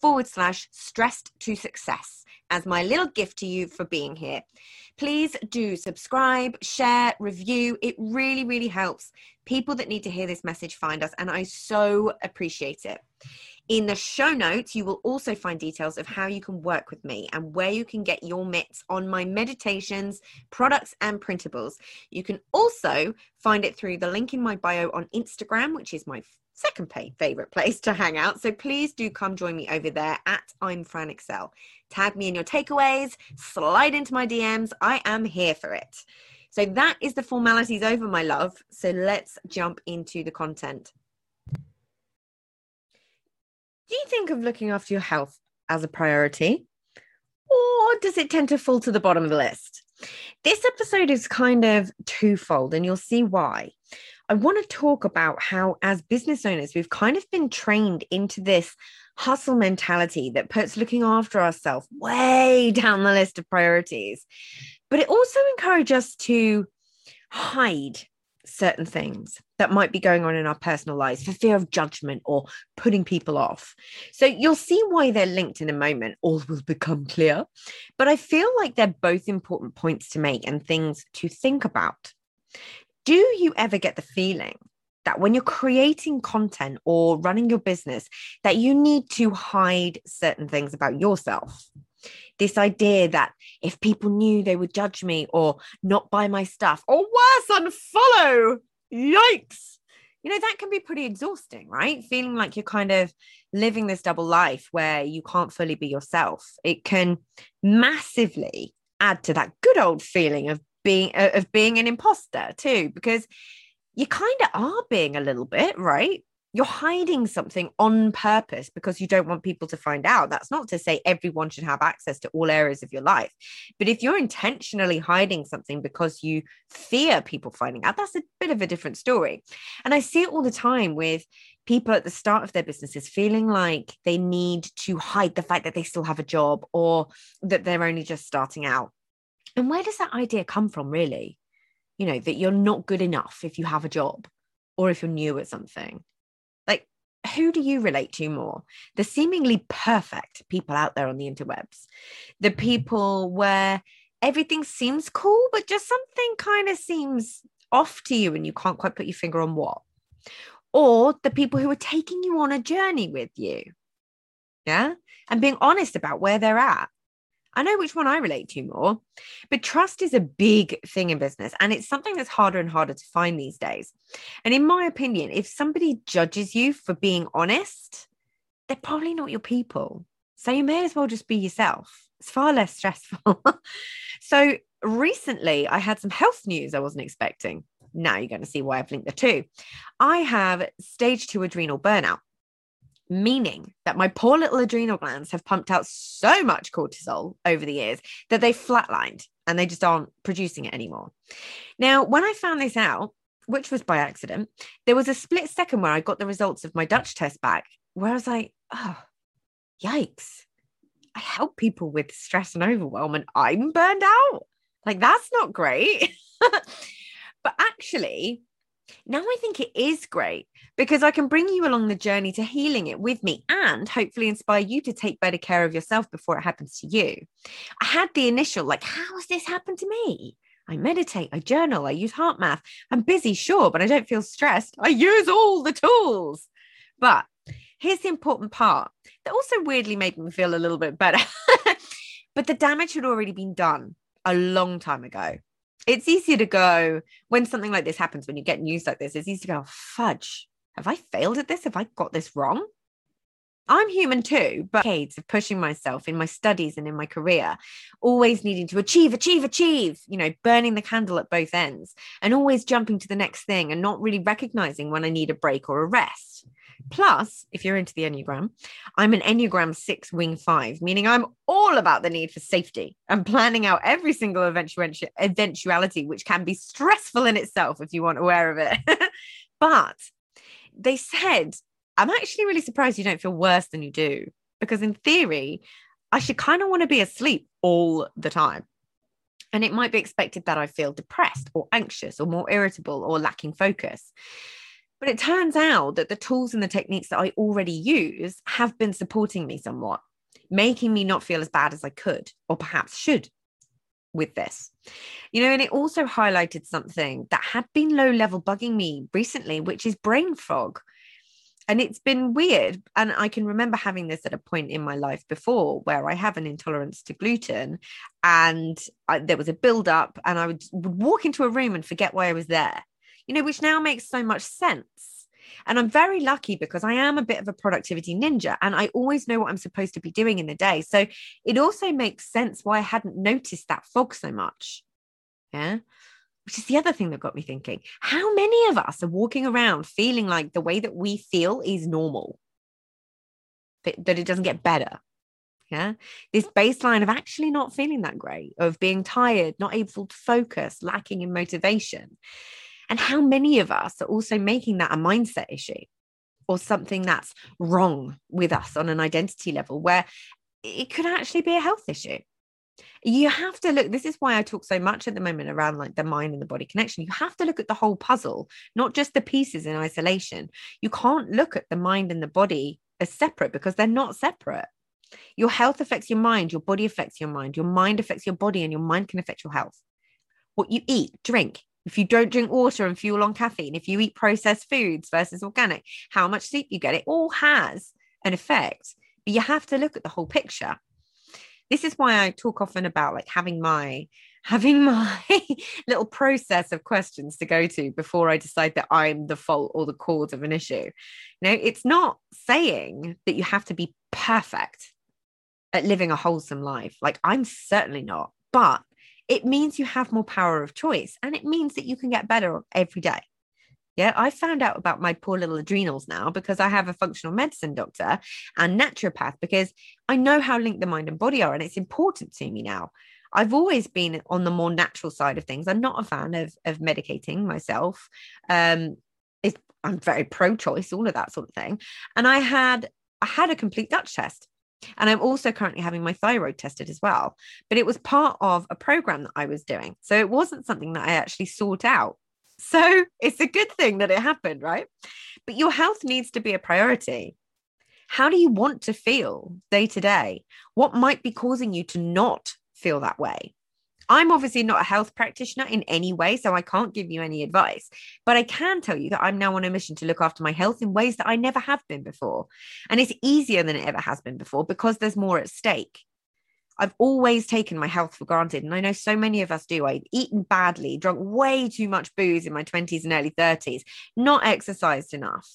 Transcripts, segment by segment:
forward slash stressed to success as my little gift to you for being here. Please do subscribe, share, review. It really, really helps people that need to hear this message find us, and I so appreciate it. In the show notes, you will also find details of how you can work with me and where you can get your mitts on my meditations, products, and printables. You can also find it through the link in my bio on Instagram, which is my second favorite place to hang out. So please do come join me over there at I'm Fran Excell. Tag me in your takeaways, slide into my DMs. I am here for it. So that is the formalities over, my love. So let's jump into the content. Do you think of looking after your health as a priority? Or does it tend to fall to the bottom of the list? This episode is kind of twofold, and you'll see why. I want to talk about how, as business owners, we've kind of been trained into this hustle mentality that puts looking after ourselves way down the list of priorities. But it also encourages us to hide certain things that might be going on in our personal lives for fear of judgment or putting people off. So you'll see why they're linked in a moment. All will become clear. But I feel like they're both important points to make and things to think about. Do you ever get the feeling that when you're creating content or running your business that you need to hide certain things about yourself? This idea that if people knew they would judge me or not buy my stuff or worse, unfollow. Yikes. You know, that can be pretty exhausting, right? Feeling like you're kind of living this double life where you can't fully be yourself. It can massively add to that good old feeling of being of being an imposter too because you kind of are being a little bit right you're hiding something on purpose because you don't want people to find out that's not to say everyone should have access to all areas of your life but if you're intentionally hiding something because you fear people finding out that's a bit of a different story and i see it all the time with people at the start of their businesses feeling like they need to hide the fact that they still have a job or that they're only just starting out and where does that idea come from, really? You know, that you're not good enough if you have a job or if you're new at something. Who do you relate to more? The seemingly perfect people out there on the interwebs, the mm-hmm. people where everything seems cool, but just something kind of seems off to you and you can't quite put your finger on what. Or the people who are taking you on a journey with you. Yeah. And being honest about where they're at. I know which one I relate to more, but trust is a big thing in business and it's something that's harder and harder to find these days. And in my opinion, if somebody judges you for being honest, they're probably not your people. So you may as well just be yourself. It's far less stressful. so recently, I had some health news I wasn't expecting. Now you're going to see why I've linked the two. I have stage two adrenal burnout meaning that my poor little adrenal glands have pumped out so much cortisol over the years that they flatlined and they just aren't producing it anymore. Now, when I found this out, which was by accident, there was a split second where I got the results of my Dutch test back, where I was like, oh, yikes. I help people with stress and overwhelm, and I'm burned out. Like, that's not great. but actually, now I think it is great because I can bring you along the journey to healing it with me and hopefully inspire you to take better care of yourself before it happens to you. I had the initial, like, how has this happened to me? I meditate, I journal, I use HeartMath. I'm busy, sure, but I don't feel stressed. I use all the tools. But here's the important part that also weirdly made me feel a little bit better. but the damage had already been done a long time ago it's easier to go when something like this happens, when you get news like this, it's easy to go, fudge, have I failed at this? Have I got this wrong? I'm human too, but decades of pushing myself in my studies and in my career, always needing to achieve, achieve, achieve, you know, burning the candle at both ends and always jumping to the next thing and not really recognizing when I need a break or a rest. Plus, if you're into the Enneagram, I'm an Enneagram 6 wing 5, meaning I'm all about the need for safety and planning out every single eventuality, which can be stressful in itself if you aren't aware of it. but they said, I'm actually really surprised you don't feel worse than you do, because in theory, I should kind of want to be asleep all the time. And it might be expected that I feel depressed or anxious or more irritable or lacking focus. But it turns out that the tools and the techniques that I already use have been supporting me somewhat, making me not feel as bad as I could or perhaps should with this. You know, and it also highlighted something that had been low level bugging me recently, which is brain fog. And it's been weird. And I can remember having this at a point in my life before where I have an intolerance to gluten. And I, there was a build up, and I would, would walk into a room and forget why I was there you know, which now makes so much sense. And I'm very lucky because I am a bit of a productivity ninja and I always know what I'm supposed to be doing in the day. So it also makes sense why I hadn't noticed that fog so much. Yeah. Which is the other thing that got me thinking how many of us are walking around feeling like the way that we feel is normal, that, that it doesn't get better? Yeah. This baseline of actually not feeling that great, of being tired, not able to focus, lacking in motivation. And how many of us are also making that a mindset issue or something that's wrong with us on an identity level where it could actually be a health issue? You have to look, this is why I talk so much at the moment around like the mind and the body connection. You have to look at the whole puzzle, not just the pieces in isolation. You can't look at the mind and the body as separate because they're not separate. Your health affects your mind, your body affects your mind, your mind affects your body, and your mind can affect your health. What you eat, drink, if you don't drink water and fuel on caffeine, if you eat processed foods versus organic, how much sleep you get, it all has an effect. But you have to look at the whole picture. This is why I talk often about like having my having my little process of questions to go to before I decide that I'm the fault or the cause of an issue. No, it's not saying that you have to be perfect at living a wholesome life. Like I'm certainly not, but it means you have more power of choice and it means that you can get better every day. Yeah, I found out about my poor little adrenals now because I have a functional medicine doctor and naturopath because I know how linked the mind and body are and it's important to me now. I've always been on the more natural side of things. I'm not a fan of, of medicating myself. Um, I'm very pro-choice, all of that sort of thing. And I had I had a complete Dutch test and I'm also currently having my thyroid tested as well. But it was part of a program that I was doing. So it wasn't something that I actually sought out. So it's a good thing that it happened, right? But your health needs to be a priority. How do you want to feel day to day? What might be causing you to not feel that way? I'm obviously not a health practitioner in any way, so I can't give you any advice. But I can tell you that I'm now on a mission to look after my health in ways that I never have been before. And it's easier than it ever has been before because there's more at stake. I've always taken my health for granted. And I know so many of us do. I've eaten badly, drunk way too much booze in my 20s and early 30s, not exercised enough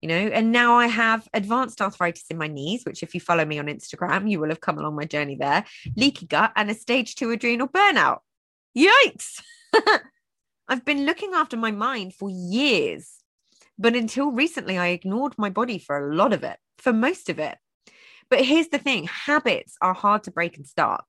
you know and now i have advanced arthritis in my knees which if you follow me on instagram you will have come along my journey there. Leaky gut and a stage 2 adrenal burnout. Yikes! I've been looking after my mind for years but until recently i ignored my body for a lot of it for most of it. But here's the thing habits are hard to break and start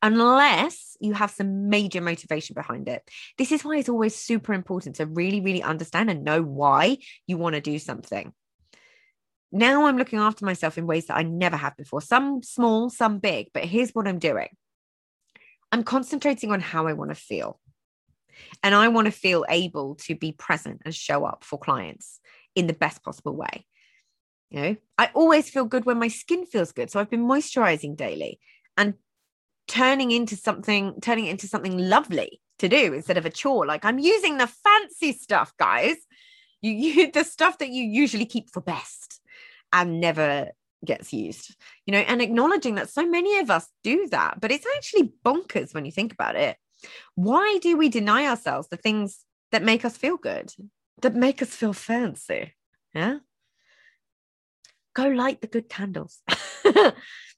unless you have some major motivation behind it. This is why it's always super important to really, really understand and know why you want to do something. Now I'm looking after myself in ways that I never have before, some small, some big, but here's what I'm doing I'm concentrating on how I want to feel. And I want to feel able to be present and show up for clients in the best possible way. You know, I always feel good when my skin feels good. So I've been moisturizing daily and turning into something turning it into something lovely to do instead of a chore. Like i'm using the fancy stuff guys. You, you the stuff that you usually keep for best and never gets used you know and acknowledging that so many of us do that but it's actually bonkers when you think about it. Why do we deny ourselves the things that make us feel good that make us feel fancy? Yeah? Go light the good candles.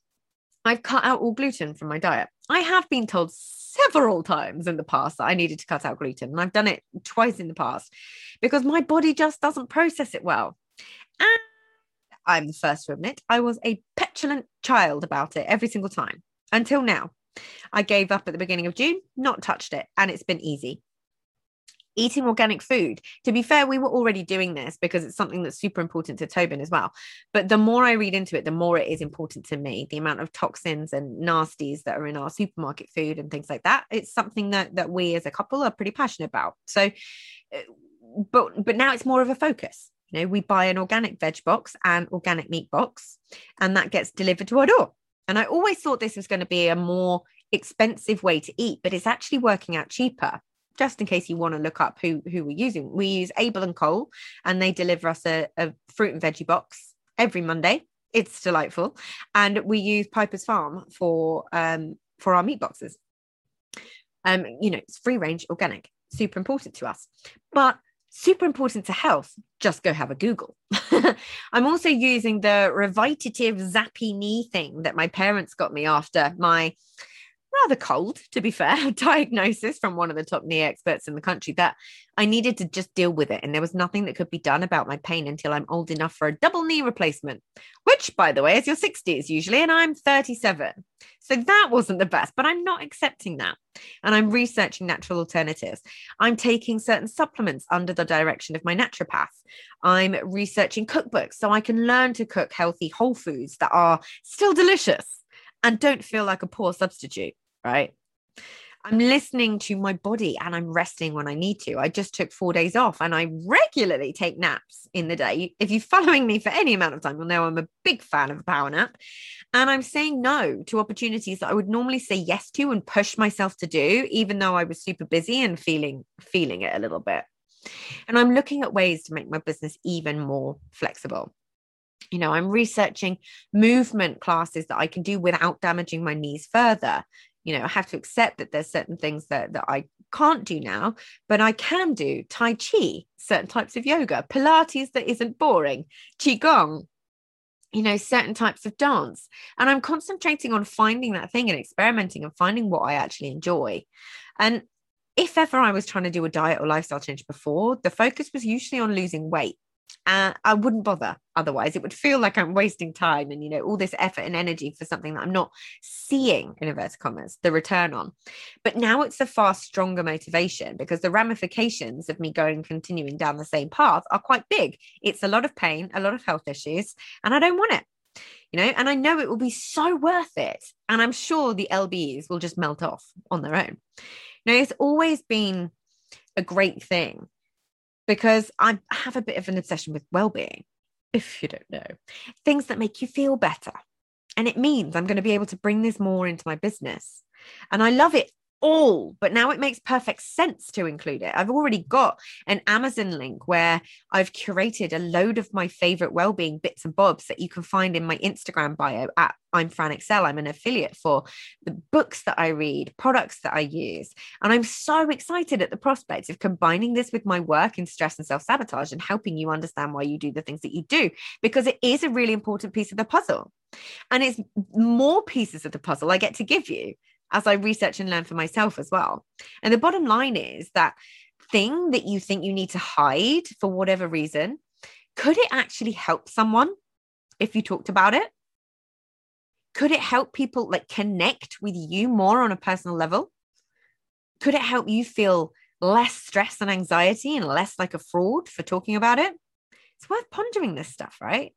I've cut out all gluten from my diet. I have been told several times in the past that I needed to cut out gluten, and I've done it twice in the past because my body just doesn't process it well. And I'm the first to admit I was a petulant child about it every single time until now. I gave up at the beginning of June, not touched it, and it's been easy eating organic food. To be fair, we were already doing this because it's something that's super important to Tobin as well. But the more I read into it, the more it is important to me. The amount of toxins and nasties that are in our supermarket food and things like that. It's something that that we as a couple are pretty passionate about. So, uh, but but now it's more of a focus. You know, we buy an organic veg box and organic meat box, and that gets delivered to our door. And I always thought this was going to be a more expensive way to eat, but it's actually working out cheaper just in case you want to look up who who we're using. We use Abel and Cole, and they deliver us a, a fruit and veggie box every Monday. It's delightful, and we use Piper's Farm for um for our meat boxes. Um, you know, it's free range, organic, super important to us, but super important to health. Just go have a Google. I'm also using the Revitive Zappy knee thing that my parents got me after my rather cold, to be fair, diagnosis from one of the top knee experts in the country that I needed to just deal with it. And there was nothing that could be done about my pain until I'm old enough for a double knee replacement, which, by the way, is your 60s usually. And I'm 37. So that wasn't the best, but I'm not accepting that. And I'm researching natural alternatives. I'm taking certain supplements under the direction of my naturopath. I'm researching cookbooks so I can learn to cook healthy whole foods that are still delicious and don't feel like a poor substitute right? I'm listening to my body and I'm resting when I need to. I just took four days off and I regularly take naps in the day. If you're following me for any amount of time, you'll know I'm a big fan of a power nap. And I'm saying no to opportunities that I would normally say yes to and push myself to do, even though I was super busy and feeling feeling it a little bit. And I'm looking at ways to make my business even more flexible you know i'm researching movement classes that i can do without damaging my knees further you know, I have to accept that there's certain things that, that I can't do now, but I can do Tai Chi, certain types of yoga, Pilates that isn't boring, Qigong, you know, certain types of dance. And I'm concentrating on finding that thing and experimenting and finding what I actually enjoy. And if ever I was trying to do a diet or lifestyle change before, the focus was usually on losing weight uh, I wouldn't bother otherwise. It would feel like I'm wasting time and, you know, all this effort and energy for something that I'm not seeing, in inverted commas, the return on. But now it's a far stronger motivation because the ramifications of me going continuing down the same path are quite big. It's a lot of pain, a lot of health issues, and I don't want it. You know, and I know it will be so worth it. And I'm sure the LBs will just melt off on their own. Now, it's always been a great thing because I have a bit of an obsession with well-being, if you don't know, things that make you feel better. And it means I'm going to be able to bring this more into my business. And I love it all, but now it makes perfect sense to include it. I've already got an Amazon link where I've curated a load of my favorite well-being bits and bobs that you can find in my Instagram bio at I'm Fran Excell. I'm an affiliate for the books that I read, products that I use. And I'm so excited at the prospect of combining this with my work in stress and self-sabotage and helping you understand why you do the things that you do, because it is a really important piece of the puzzle. And it's more pieces of the puzzle I get to give you as I research and learn for myself as well. And the bottom line is that thing that you think you need to hide for whatever reason, could it actually help someone if you talked about it? Could it help people like connect with you more on a personal level? Could it help you feel less stress and anxiety and less like a fraud for talking about it? It's worth pondering this stuff, right?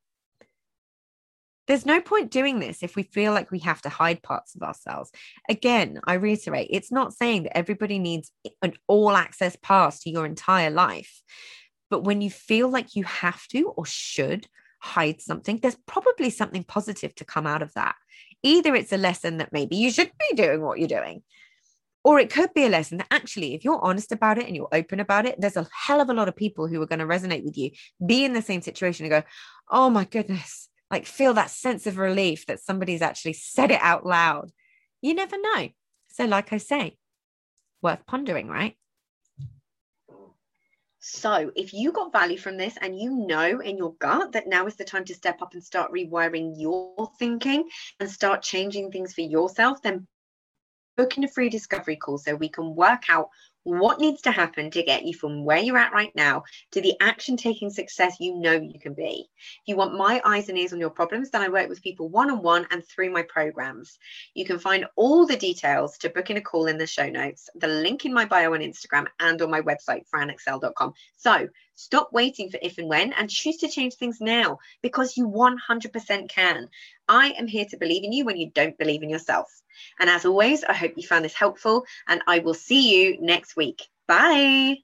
There's no point doing this if we feel like we have to hide parts of ourselves. Again, I reiterate, it's not saying that everybody needs an all access pass to your entire life. But when you feel like you have to or should hide something, there's probably something positive to come out of that. Either it's a lesson that maybe you should be doing what you're doing, or it could be a lesson that actually, if you're honest about it and you're open about it, there's a hell of a lot of people who are going to resonate with you, be in the same situation and go, oh my goodness, like feel that sense of relief that somebody's actually said it out loud. You never know. So, like I say, worth pondering, right? So, if you got value from this and you know in your gut that now is the time to step up and start rewiring your thinking and start changing things for yourself, then book in a free discovery call so we can work out what needs to happen to get you from where you're at right now to the action taking success you know you can be. If you want my eyes and ears on your problems, then I work with people one on one and through my programs. You can find all the details to book in a call in the show notes, the link in my bio on Instagram and on my website, franexcell.com. So stop waiting for if and when and choose to change things now because you 100% can. I am here to believe in you when you don't believe in yourself. And as always, I hope you found this helpful and I will see you next week. Bye.